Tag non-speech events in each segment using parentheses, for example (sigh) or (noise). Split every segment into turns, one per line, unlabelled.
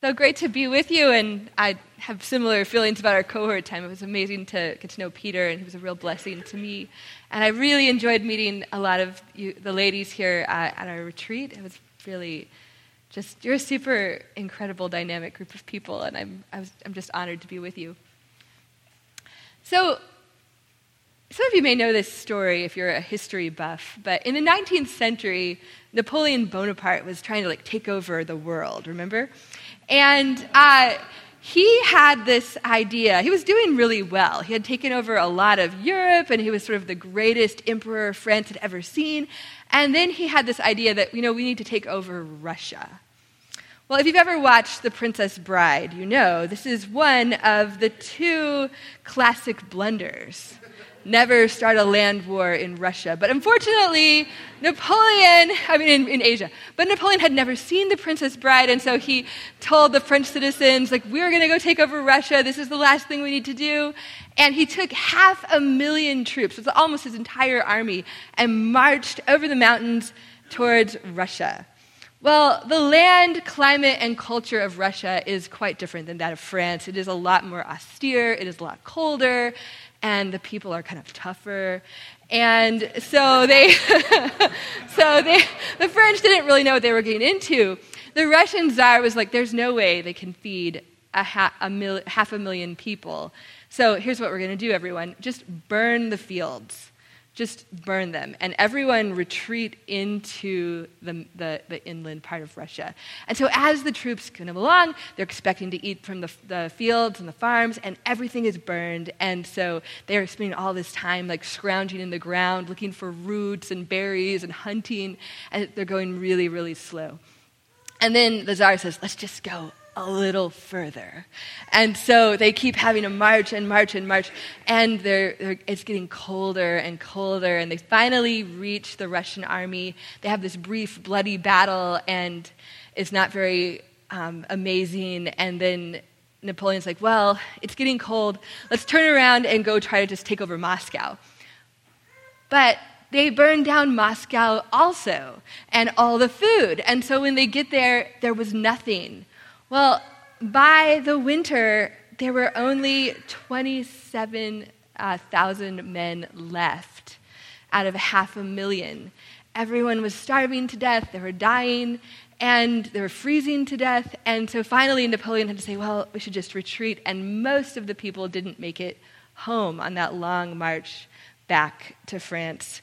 So great to be with you, and I have similar feelings about our cohort time. It was amazing to get to know Peter, and he was a real blessing to me. And I really enjoyed meeting a lot of you, the ladies here uh, at our retreat. It was really just, you're a super incredible, dynamic group of people, and I'm, I was, I'm just honored to be with you. So, some of you may know this story if you're a history buff, but in the 19th century, Napoleon Bonaparte was trying to like take over the world, remember? And uh, he had this idea. He was doing really well. He had taken over a lot of Europe, and he was sort of the greatest emperor France had ever seen. And then he had this idea that, you know, we need to take over Russia. Well, if you've ever watched The Princess Bride, you know this is one of the two classic blunders never start a land war in Russia. But unfortunately, Napoleon, I mean, in, in, Asia, but Napoleon had never seen the Princess Bride, and so he told the French citizens, like, we're going to go take over Russia. This is the last thing we need to do. And he took half a million troops, it was almost his entire army, and marched over the mountains towards Russia. Well, the land, climate, and culture of Russia is quite different than that of France. It is a lot more austere, it is a lot colder, and the people are kind of tougher. And so they, (laughs) so they, the French didn't really know what they were getting into. The Russian czar was like, "There's no way they can feed a, a mil- half a million people. So here's what we're going to do, everyone: just burn the fields." Just burn them. And everyone retreat into the, the, the, inland part of Russia. And so as the troops come along, they're expecting to eat from the, the fields and the farms, and everything is burned. And so they're spending all this time like scrounging in the ground, looking for roots and berries and hunting, and they're going really, really slow. And then the czar says, let's just go a little further. And so they keep having to march and march and march, and they're, they're, it's getting colder and colder, and they finally reach the Russian army. They have this brief, bloody battle, and it's not very um, amazing. And then Napoleon's like, well, it's getting cold. Let's turn around and go try to just take over Moscow. But they burn down Moscow also, and all the food. And so when they get there, there was nothing. Well, by the winter, there were only 27,000 uh, men left out of half a million. Everyone was starving to death, they were dying, and they were freezing to death. And so finally, Napoleon had to say, well, we should just retreat. And most of the people didn't make it home on that long march back to France.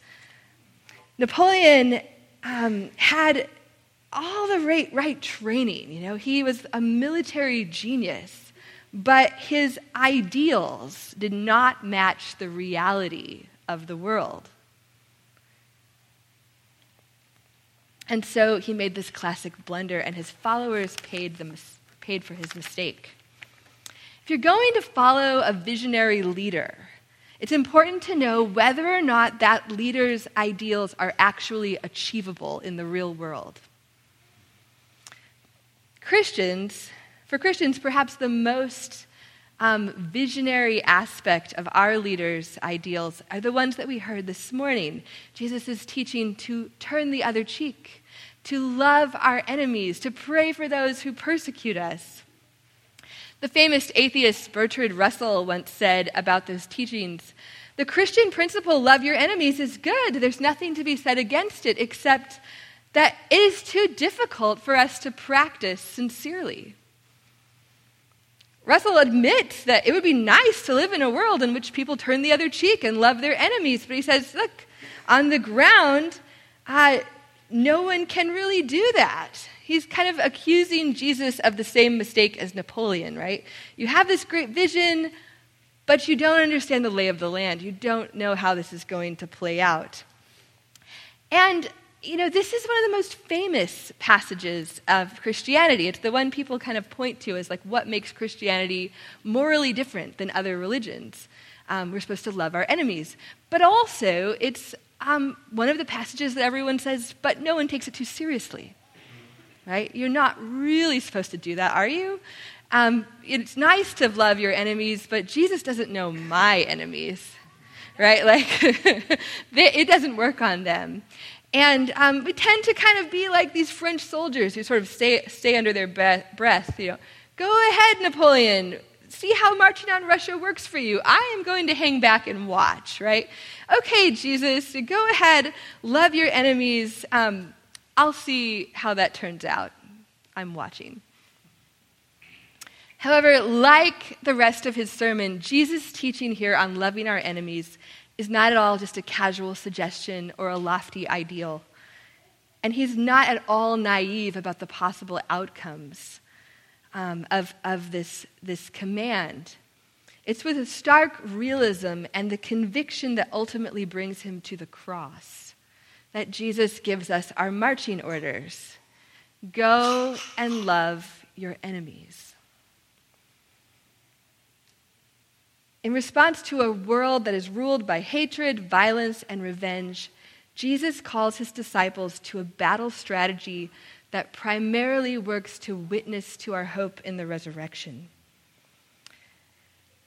Napoleon um, had all the right, right training. You know, he was a military genius, but his ideals did not match the reality of the world. And so he made this classic blunder, and his followers paid, the, paid for his mistake. If you're going to follow a visionary leader, it's important to know whether or not that leader's ideals are actually achievable in the real world. Christians, for Christians, perhaps the most um, visionary aspect of our leaders' ideals are the ones that we heard this morning. Jesus is teaching to turn the other cheek, to love our enemies, to pray for those who persecute us. The famous atheist Bertrand Russell once said about those teachings The Christian principle, love your enemies, is good. There's nothing to be said against it except that it is too difficult for us to practice sincerely. Russell admits that it would be nice to live in a world in which people turn the other cheek and love their enemies, but he says, look, on the ground, uh, no one can really do that. He's kind of accusing Jesus of the same mistake as Napoleon, right? You have this great vision, but you don't understand the lay of the land. You don't know how this is going to play out. And you know, this is one of the most famous passages of Christianity. It's the one people kind of point to as like what makes Christianity morally different than other religions. Um, we're supposed to love our enemies. But also, it's um, one of the passages that everyone says, but no one takes it too seriously. Right? You're not really supposed to do that, are you? Um, it's nice to love your enemies, but Jesus doesn't know my enemies. Right? (laughs) Like, (laughs) it doesn't work on them. And um, we tend to kind of be like these French soldiers who sort of stay, stay under their breath. You know, go ahead, Napoleon. See how marching on Russia works for you. I am going to hang back and watch, right? Okay, Jesus, go ahead, love your enemies. Um, I'll see how that turns out. I'm watching. However, like the rest of his sermon, Jesus' teaching here on loving our enemies is not at all just a casual suggestion or a lofty ideal. And he's not at all naive about the possible outcomes um, of, of this, this command. It's with a stark realism and the conviction that ultimately brings him to the cross that Jesus gives us our marching orders go and love your enemies. In response to a world that is ruled by hatred, violence, and revenge, Jesus calls his disciples to a battle strategy that primarily works to witness to our hope in the resurrection.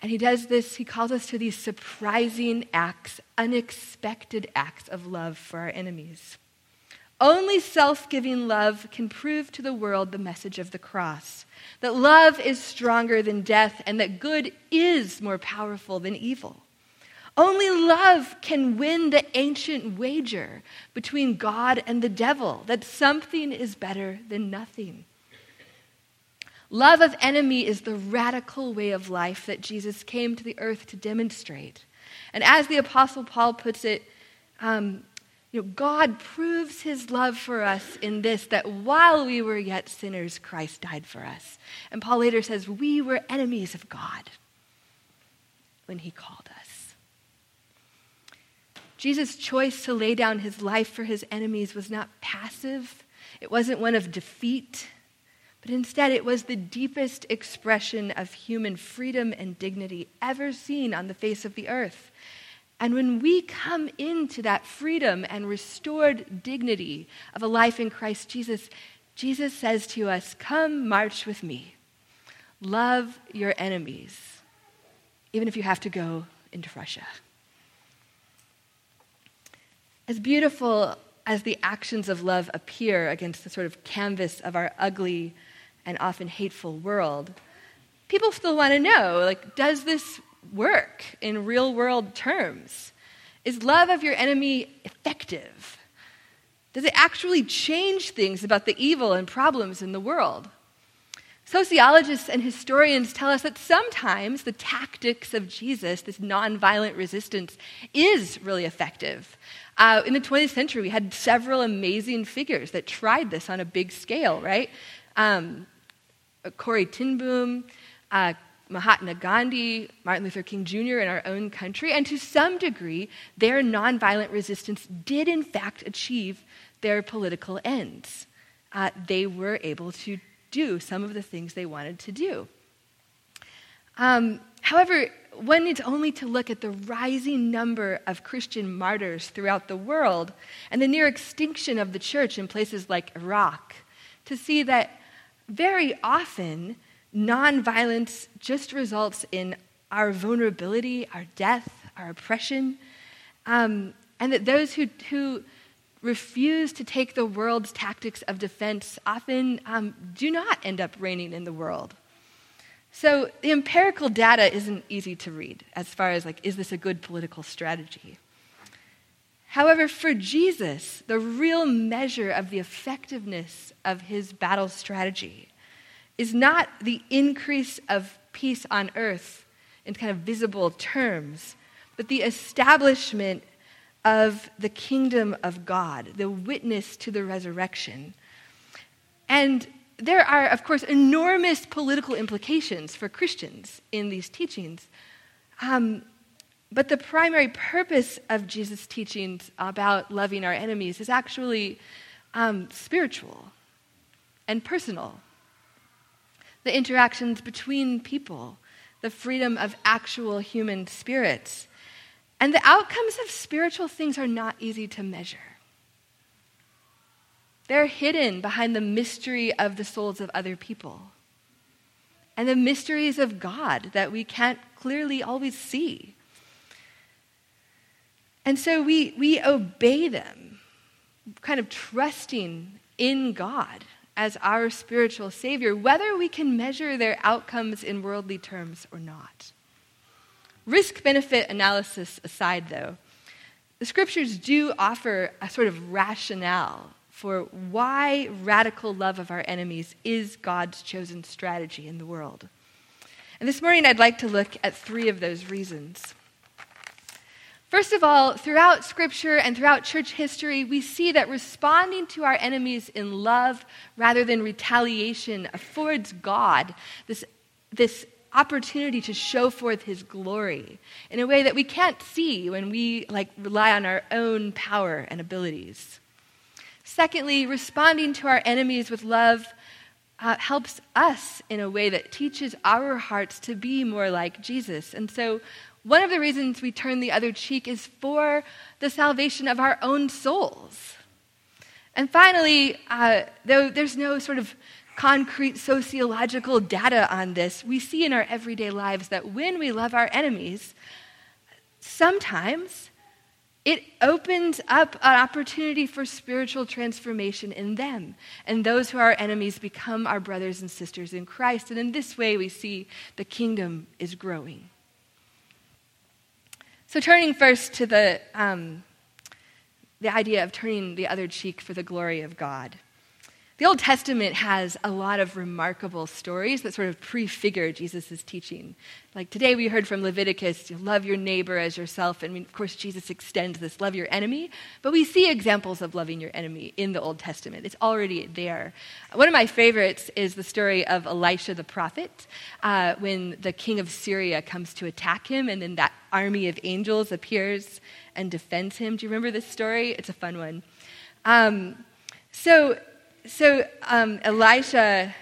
And he does this, he calls us to these surprising acts, unexpected acts of love for our enemies. Only self giving love can prove to the world the message of the cross that love is stronger than death and that good is more powerful than evil. Only love can win the ancient wager between God and the devil that something is better than nothing. Love of enemy is the radical way of life that Jesus came to the earth to demonstrate. And as the Apostle Paul puts it, um, you know, God proves his love for us in this that while we were yet sinners, Christ died for us. And Paul later says, We were enemies of God when he called us. Jesus' choice to lay down his life for his enemies was not passive, it wasn't one of defeat, but instead it was the deepest expression of human freedom and dignity ever seen on the face of the earth. And when we come into that freedom and restored dignity of a life in Christ Jesus, Jesus says to us, Come march with me. Love your enemies, even if you have to go into Russia. As beautiful as the actions of love appear against the sort of canvas of our ugly and often hateful world, people still want to know like, does this work in real world terms? Is love of your enemy effective? Does it actually change things about the evil and problems in the world? Sociologists and historians tell us that sometimes the tactics of Jesus, this nonviolent resistance, is really effective. Uh, in the 20th century, we had several amazing figures that tried this on a big scale, right? Um, Corrie ten Boom, uh, Mahatma Gandhi, Martin Luther King Jr. in our own country, and to some degree, their nonviolent resistance did in fact achieve their political ends. Uh, they were able to do some of the things they wanted to do. Um, however, one needs only to look at the rising number of Christian martyrs throughout the world and the near extinction of the church in places like Iraq to see that very often nonviolence just results in our vulnerability, our death, our oppression, um, and that those who, who refuse to take the world's tactics of defense often um, do not end up reigning in the world. So the empirical data isn't easy to read as far as like, is this a good political strategy? However, for Jesus, the real measure of the effectiveness of his battle strategy is not the increase of peace on earth in kind of visible terms, but the establishment of the kingdom of God, the witness to the resurrection. And there are, of course, enormous political implications for Christians in these teachings. Um, but the primary purpose of Jesus' teachings about loving our enemies is actually um, spiritual and personal the interactions between people, the freedom of actual human spirits. And the outcomes of spiritual things are not easy to measure. They're hidden behind the mystery of the souls of other people and the mysteries of God that we can't clearly always see. And so we, we obey them kind of trusting in God as our spiritual Savior, whether we can measure their outcomes in worldly terms or not. Risk benefit analysis aside, though, the scriptures do offer a sort of rationale for why radical love of our enemies is God's chosen strategy in the world. And this morning, I'd like to look at three of those reasons. First of all, throughout Scripture and throughout church history, we see that responding to our enemies in love rather than retaliation affords God this, this opportunity to show forth his glory in a way that we can't see when we like rely on our own power and abilities. Secondly, responding to our enemies with love uh, helps us in a way that teaches our hearts to be more like Jesus. And so one of the reasons we turn the other cheek is for the salvation of our own souls. And finally, uh, though there's no sort of concrete sociological data on this, we see in our everyday lives that when we love our enemies, sometimes it opens up an opportunity for spiritual transformation in them. And those who are our enemies become our brothers and sisters in Christ. And in this way, we see the kingdom is growing. So, turning first to the, um, the idea of turning the other cheek for the glory of God. The Old Testament has a lot of remarkable stories that sort of prefigure Jesus' teaching. Like today, we heard from Leviticus, love your neighbor as yourself. And of course, Jesus extends this love your enemy. But we see examples of loving your enemy in the Old Testament. It's already there. One of my favorites is the story of Elisha the prophet, uh, when the king of Syria comes to attack him, and then that army of angels appears and defends him. Do you remember this story? It's a fun one. Um, so so um, Elisha,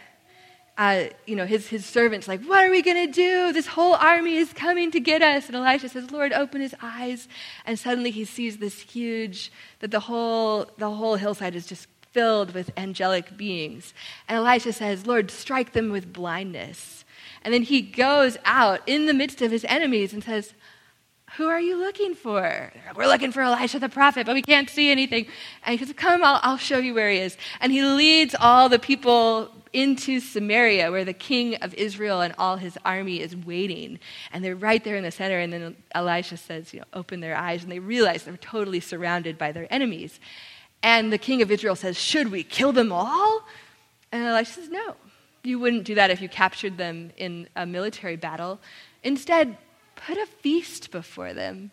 uh, you know, his, his servants like, what are we going to do? This whole army is coming to get us. And Elisha says, Lord, open his eyes. And suddenly he sees this huge, that the whole, the whole hillside is just filled with angelic beings. And Elisha says, Lord, strike them with blindness. And then he goes out in the midst of his enemies and says, who are you looking for? We're looking for Elisha the prophet, but we can't see anything. And he says, Come, I'll, I'll show you where he is. And he leads all the people into Samaria, where the king of Israel and all his army is waiting. And they're right there in the center. And then Elisha says, you know, open their eyes. And they realize they're totally surrounded by their enemies. And the king of Israel says, Should we kill them all? And Elisha says, No. You wouldn't do that if you captured them in a military battle. Instead, Put a feast before them.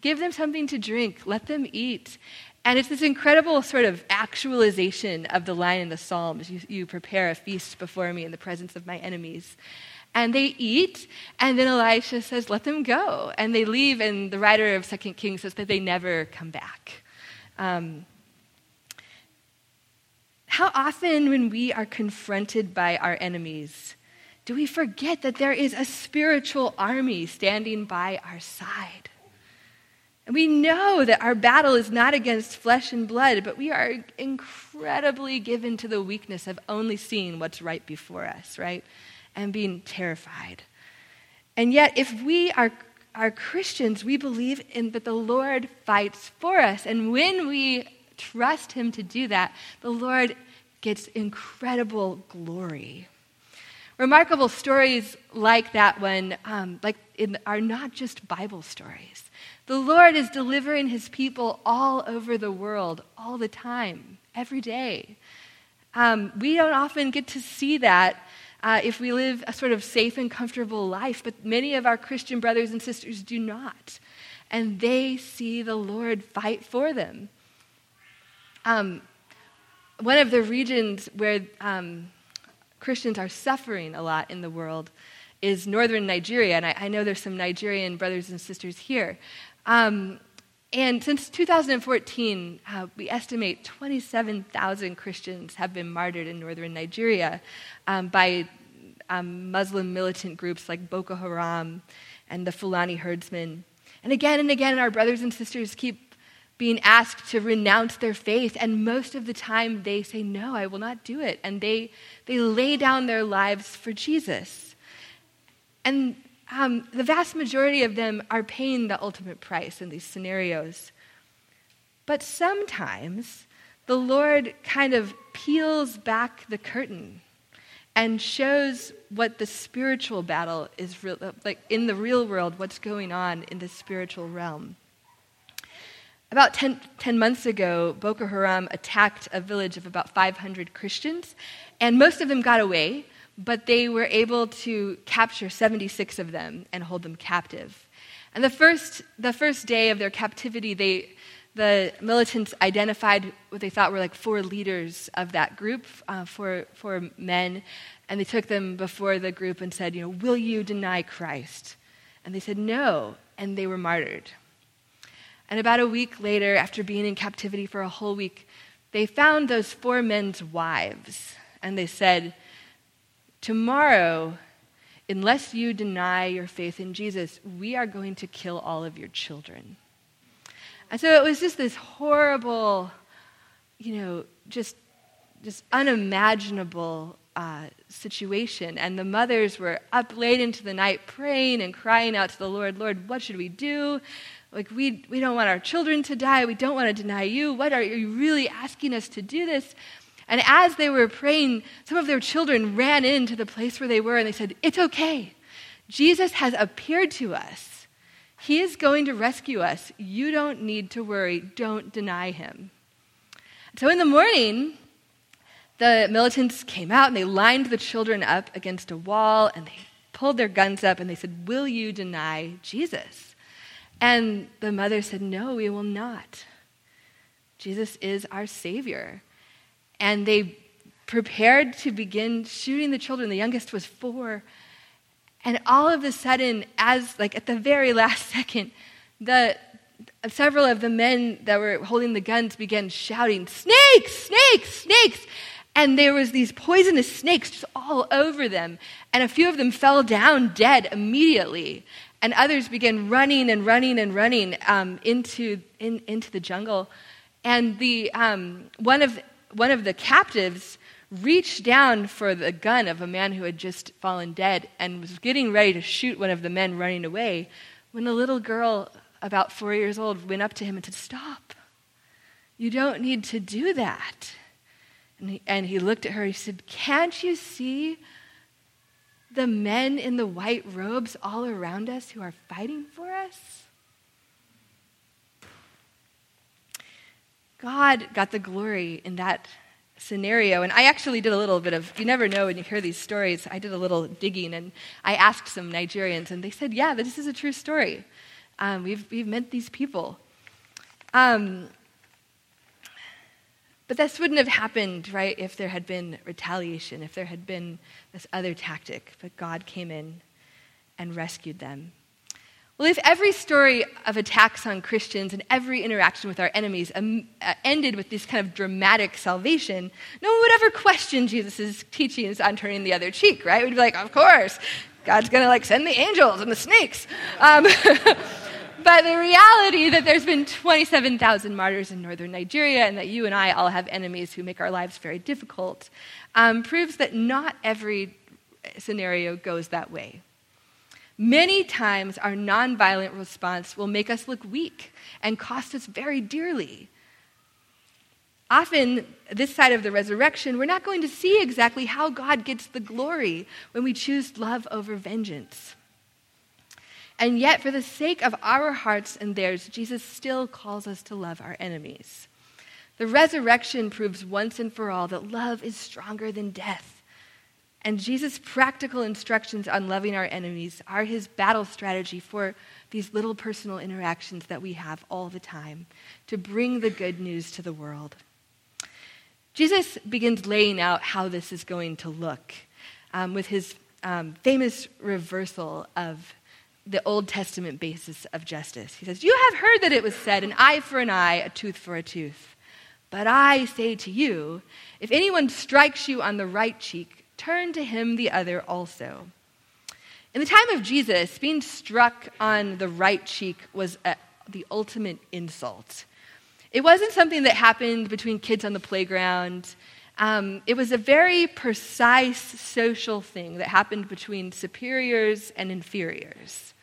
Give them something to drink. Let them eat. And it's this incredible sort of actualization of the line in the Psalms you, you, prepare a feast before me in the presence of my enemies. And they eat, and then Elisha says, Let them go. And they leave, and the writer of Second Kings says that they never come back. Um, how often, when we are confronted by our enemies, do we forget that there is a spiritual army standing by our side? And we know that our battle is not against flesh and blood, but we are incredibly given to the weakness of only seeing what's right before us, right? And being terrified. And yet, if we are, are Christians, we believe in that the Lord fights for us. And when we trust Him to do that, the Lord gets incredible glory. Remarkable stories like that one um, like in, are not just Bible stories. The Lord is delivering his people all over the world, all the time, every day. Um, we don't often get to see that uh, if we live a sort of safe and comfortable life, but many of our Christian brothers and sisters do not. And they see the Lord fight for them. Um, one of the regions where um, Christians are suffering a lot in the world is northern Nigeria. And I, I know there's some Nigerian brothers and sisters here. Um, and since 2014, uh, we estimate 27,000 Christians have been martyred in northern Nigeria um, by um, Muslim militant groups like Boko Haram and the Fulani herdsmen. And again and again, our brothers and sisters keep being asked to renounce their faith, and most of the time they say, No, I will not do it. And they, they lay down their lives for Jesus. And um, the vast majority of them are paying the ultimate price in these scenarios. But sometimes the Lord kind of peels back the curtain and shows what the spiritual battle is like in the real world, what's going on in the spiritual realm. About 10, 10, months ago, Boko Haram attacked a village of about 500 Christians, and most of them got away, but they were able to capture 76 of them and hold them captive. And the first, the first day of their captivity, they, the militants identified what they thought were like four leaders of that group, uh, four, four men, and they took them before the group and said, you know, will you deny Christ? And they said no, and they were martyred. And about a week later, after being in captivity for a whole week, they found those four men's wives, and they said, Tomorrow, unless you deny your faith in Jesus, we are going to kill all of your children. And so it was just this horrible, you know, just, just unimaginable uh, situation. And the mothers were up late into the night praying and crying out to the Lord, Lord, what should we do? Like, we, we don't want our children to die. We don't want to deny you. What are you really asking us to do this? And as they were praying, some of their children ran into the place where they were and they said, It's okay. Jesus has appeared to us. He is going to rescue us. You don't need to worry. Don't deny him. So in the morning, the militants came out and they lined the children up against a wall and they pulled their guns up and they said, Will you deny Jesus? And the mother said, No, we will not. Jesus is our Savior. And they prepared to begin shooting the children. The youngest was four. And all of a sudden, as like at the very last (laughs) second, the several of the men that were holding the guns began shouting, Snakes, snakes, snakes. And there was these poisonous snakes just all over them. And a few of them fell down dead immediately and others began running and running and running um, into, in, into the jungle. And the, um, one, of, one of the captives reached down for the gun of a man who had just fallen dead and was getting ready to shoot one of the men running away when a little girl, about four years old, went up to him and said, Stop. You don't need to do that. And he, and he looked at her. He said, Can't you see the men in the white robes all around us who are fighting for us? God got the glory in that scenario. And I actually did a little bit of, you never know when you hear these stories. I did a little digging and I asked some Nigerians, and they said, yeah, this is a true story. Um, we've, we've met these people. Um, but this wouldn't have happened, right, if there had been retaliation, if there had been this other tactic. But God came in and rescued them. Well, if every story of attacks on Christians and every interaction with our enemies um, uh, ended with this kind of dramatic salvation, no one would ever question Jesus' teachings on turning the other cheek, right? We'd be like, of course, God's going to like send the angels and the snakes. Um, (laughs) but the reality that there's been 27,000 martyrs in northern Nigeria and that you and I all have enemies who make our lives very difficult um, proves that not every scenario goes that way. Many times, our nonviolent response will make us look weak and cost us very dearly. Often, this side of the resurrection, we're not going to see exactly how God gets the glory when we choose love over vengeance. And yet, for the sake of our hearts and theirs, Jesus still calls us to love our enemies. The resurrection proves once and for all that love is stronger than death. And Jesus' practical instructions on loving our enemies are his battle strategy for these little personal interactions that we have all the time to bring the good news to the world. Jesus begins laying out how this is going to look um, with his um, famous reversal of the Old Testament basis of justice. He says, You have heard that it was said, an eye for an eye, a tooth for a tooth. But I say to you, if anyone strikes you on the right cheek, turn to him the other also. In the time of Jesus, being struck on the right cheek was a, the ultimate insult. It wasn't something that happened between kids on the playground. Um, it was a very precise social thing that happened between superiors and inferiors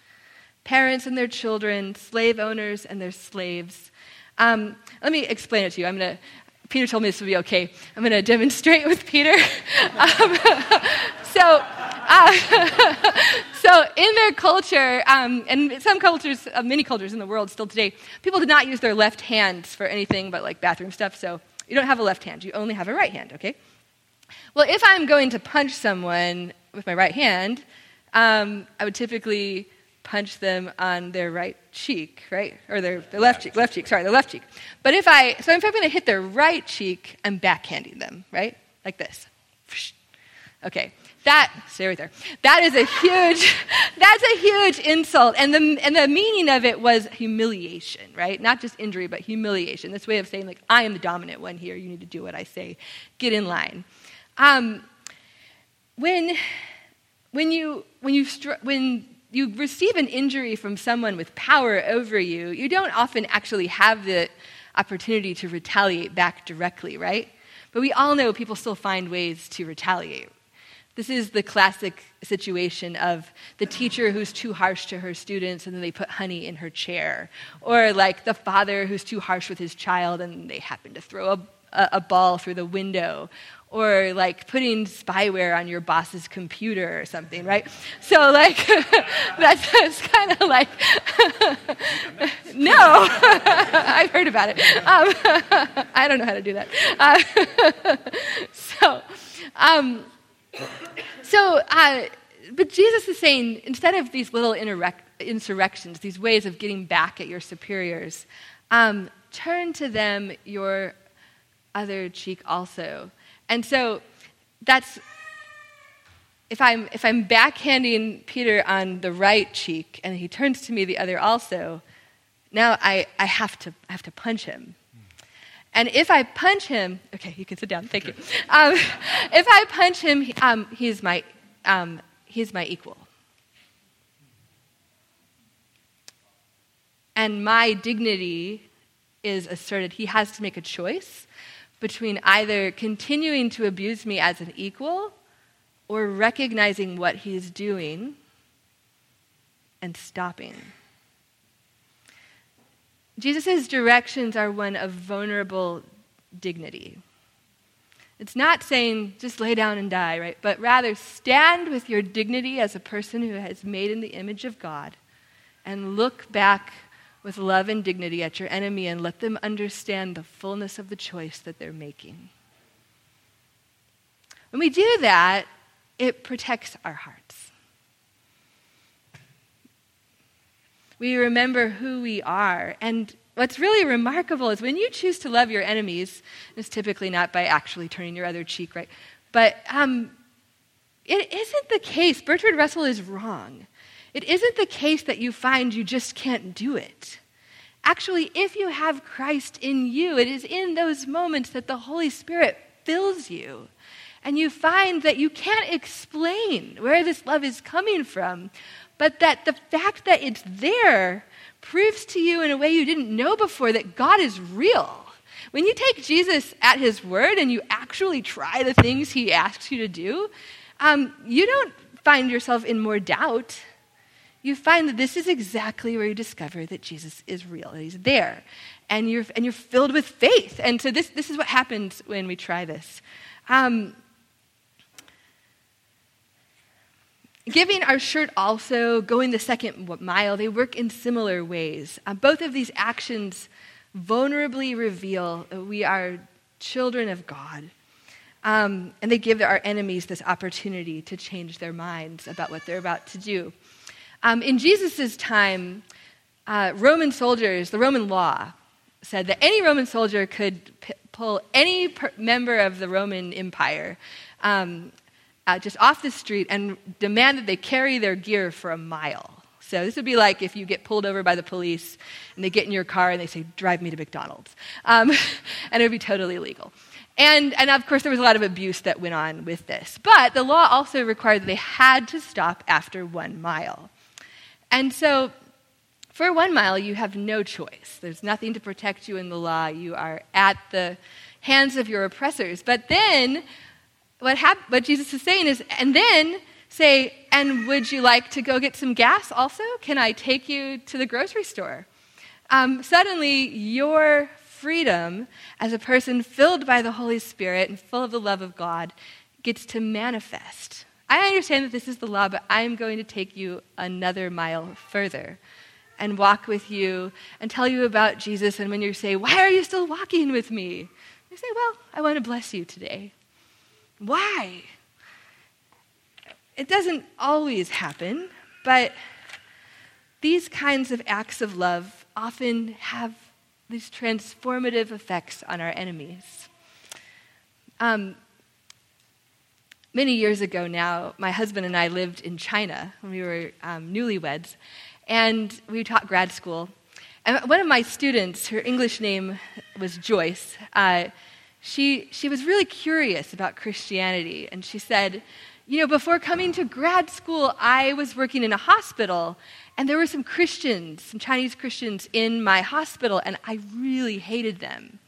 parents and their children, slave owners and their slaves. Um, let me explain it to you. I'm going to Peter told me this would be okay. I'm going (laughs) to demonstrate with Peter. um, (laughs) so, uh, (laughs) so in their culture, um, and some cultures, uh, many cultures in the world still today, people did not use their left hands for anything but like bathroom stuff. So you don't have a left hand; you only have a right hand. Okay. Well, if I'm going to punch someone with my right hand, um, I would typically punch them on their right cheek, right? Or their, their left cheek, left cheek, sorry, their left cheek. But if I, so if I'm going to hit their right cheek, I'm backhanding them, right? Like this. Okay, that, stay right there. That is a huge, (laughs) that's a huge insult. And the, and the meaning of it was humiliation, right? Not just injury, but humiliation. This way of saying, like, I am the dominant one here. You need to do what I say. Get in line. Um, when, when you, when you, when you receive an injury from someone with power over you, you don't often actually have the opportunity to retaliate back directly, right? But we all know people still find ways to retaliate. This is the classic situation of the teacher who's too harsh to her students and then they put honey in her chair. Or like the father who's too harsh with his child and they happen to throw a, a, ball through the window or like putting spyware on your boss's computer or something, right? So, like, (laughs) that's, that's kind of like, (laughs) no, (laughs) I've heard about it. Um, I don't know how to do that. Uh, so, um, so, uh, but Jesus is saying instead of these little insurrections, these ways of getting back at your superiors, um, turn to them your other cheek also. And so that's if I'm if I'm backhanding Peter on the right cheek and he turns to me the other also, now I, I have to I have to punch him. And if I punch him, okay, you can sit down. Thank you. Um, if I punch him, um, he's my um, he's my equal. And my dignity is asserted. He has to make a choice between either continuing to abuse me as an equal or recognizing what he's doing and stopping. Jesus' directions are one of vulnerable dignity. It's not saying just lay down and die, right? But rather stand with your dignity as a person who has made in the image of God and look back with love and dignity at your enemy and let them understand the fullness of the choice that they're making. When we do that, it protects our hearts. We remember who we are. And what's really remarkable is when you choose to love your enemies, it's typically not by actually turning your other cheek, right? But um, it isn't the case. Bertrand Russell is wrong. It isn't the case that you find you just can't do it. Actually, if you have Christ in you, it is in those moments that the Holy Spirit fills you. And you find that you can't explain where this love is coming from, but that the fact that it's there proves to you in a way you didn't know before that God is real. When you take Jesus at his word and you actually try the things he asks you to do, um, you don't find yourself in more doubt you find that this is exactly where you discover that Jesus is real, that he's there. And you're, and you're filled with faith. And so this, this is what happens when we try this. Um, Giving our shirt also, going the second mile, they work in similar ways. Uh, both of these actions vulnerably reveal that we are children of God. Um, and they give our enemies this opportunity to change their minds about what they're about to do. Um, in Jesus' time, uh, Roman soldiers, the Roman law, said that any Roman soldier could p- pull any per- member of the Roman Empire um, uh, just off the street and demand that they carry their gear for a mile. So this would be like if you get pulled over by the police and they get in your car and they say, "Drive me to McDonald's," um, (laughs) and it would be totally illegal. And, and of course, there was a lot of abuse that went on with this. But the law also required that they had to stop after one mile. And so, for one mile, you have no choice. There's nothing to protect you in the law. You are at the hands of your oppressors. But then, what, hap- what Jesus is saying is, and then say, and would you like to go get some gas also? Can I take you to the grocery store? Um, suddenly, your freedom as a person filled by the Holy Spirit and full of the love of God gets to manifest. I understand that this is the law, but I'm going to take you another mile further and walk with you and tell you about Jesus. And when you say, Why are you still walking with me? I say, Well, I want to bless you today. Why? It doesn't always happen, but these kinds of acts of love often have these transformative effects on our enemies. Um, many years ago now, my husband and I lived in China when we were um, newlyweds, and we taught grad school. And one of my students, her English name was Joyce, uh, she, she was really curious about Christianity, and she said, You know, before coming to grad school, I was working in a hospital, and there were some Christians, some Chinese Christians in my hospital, and I really hated them.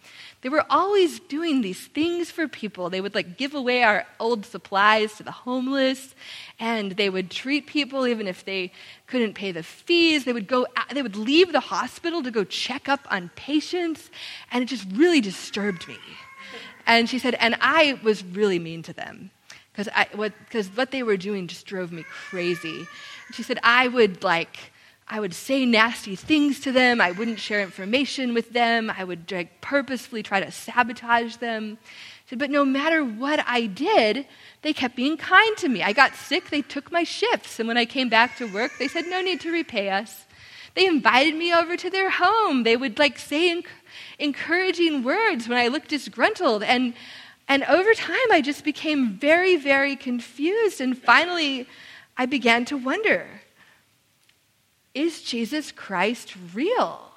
They were always doing these things for people. They would like give away our old supplies to the homeless, and they would treat people even if they couldn't pay the fees. They would go they would leave the hospital to go check up on patients, and it just really disturbed me. And she said, and I was really mean to them because I what, what they were doing just drove me crazy. She said, I would like, I would say nasty things to them. I wouldn't share information with them. I would like, purposefully try to sabotage them. Said, but no matter what I did, they kept being kind to me. I got sick, they took my shifts. And when I came back to work, they said, no need to repay us. They invited me over to their home. They would like say enc- encouraging words when I looked disgruntled. And, and over time, I just became very, very confused. And finally, I began to wonder is Jesus Christ real?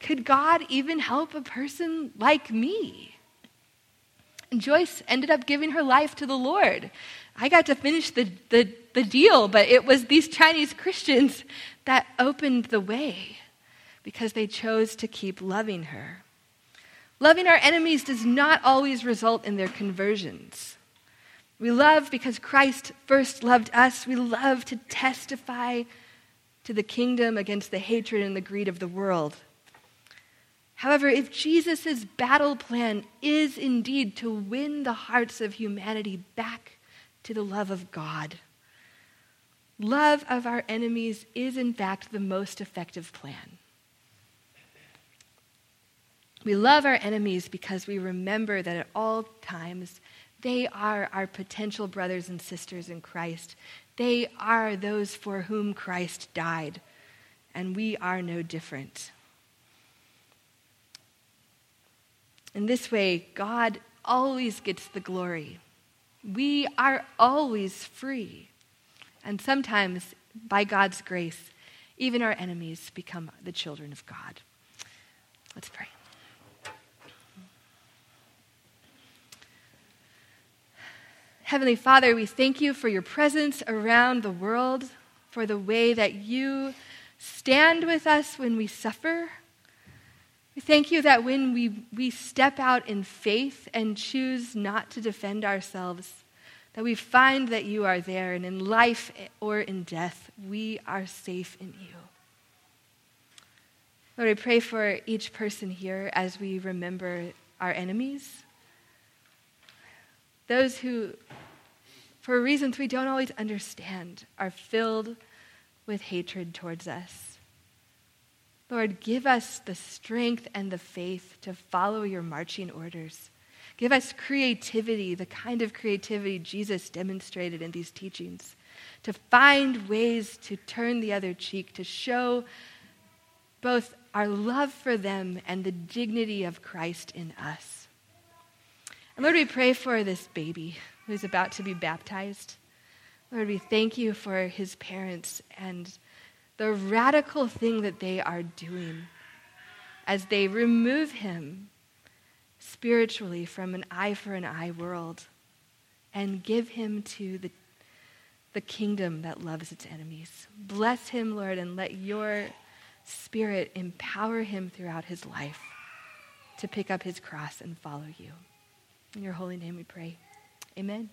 Could God even help a person like me? And Joyce ended up giving her life to the Lord. I got to finish the, the, the deal, but it was these Chinese Christians that opened the way because they chose to keep loving her. Loving our enemies does not always result in their conversions. We love because Christ first loved us. We love to testify to the kingdom against the hatred and the greed of the world. However, if Jesus' battle plan is indeed to win the hearts of humanity back to the love of God, love of our enemies is in fact the most effective plan. We love our enemies because we remember that at all times they are our potential brothers and sisters in Christ. They are those for whom Christ died, and we are no different. In this way, God always gets the glory. We are always free. And sometimes, by God's grace, even our enemies become the children of God. Let's pray. Heavenly Father, we thank you for your presence around the world, for the way that you stand with us when we suffer. We thank you that when we, we step out in faith and choose not to defend ourselves, that we find that you are there, and in life or in death, we are safe in you. Lord, I pray for each person here as we remember our enemies those who, for reasons we don't always understand, are filled with hatred towards us. Lord, give us the strength and the faith to follow your marching orders. Give us creativity, the kind of creativity Jesus demonstrated in these teachings, to find ways to turn the other cheek, to show both our love for them and the dignity of Christ in us. And Lord, we pray for this baby who's about to be baptized. Lord, we thank you for his parents and the radical thing that they are doing as they remove him spiritually from an eye for an eye world and give him to the, the kingdom that loves its enemies. Bless him, Lord, and let your spirit empower him throughout his life to pick up his cross and follow you. In your holy name we pray. Amen.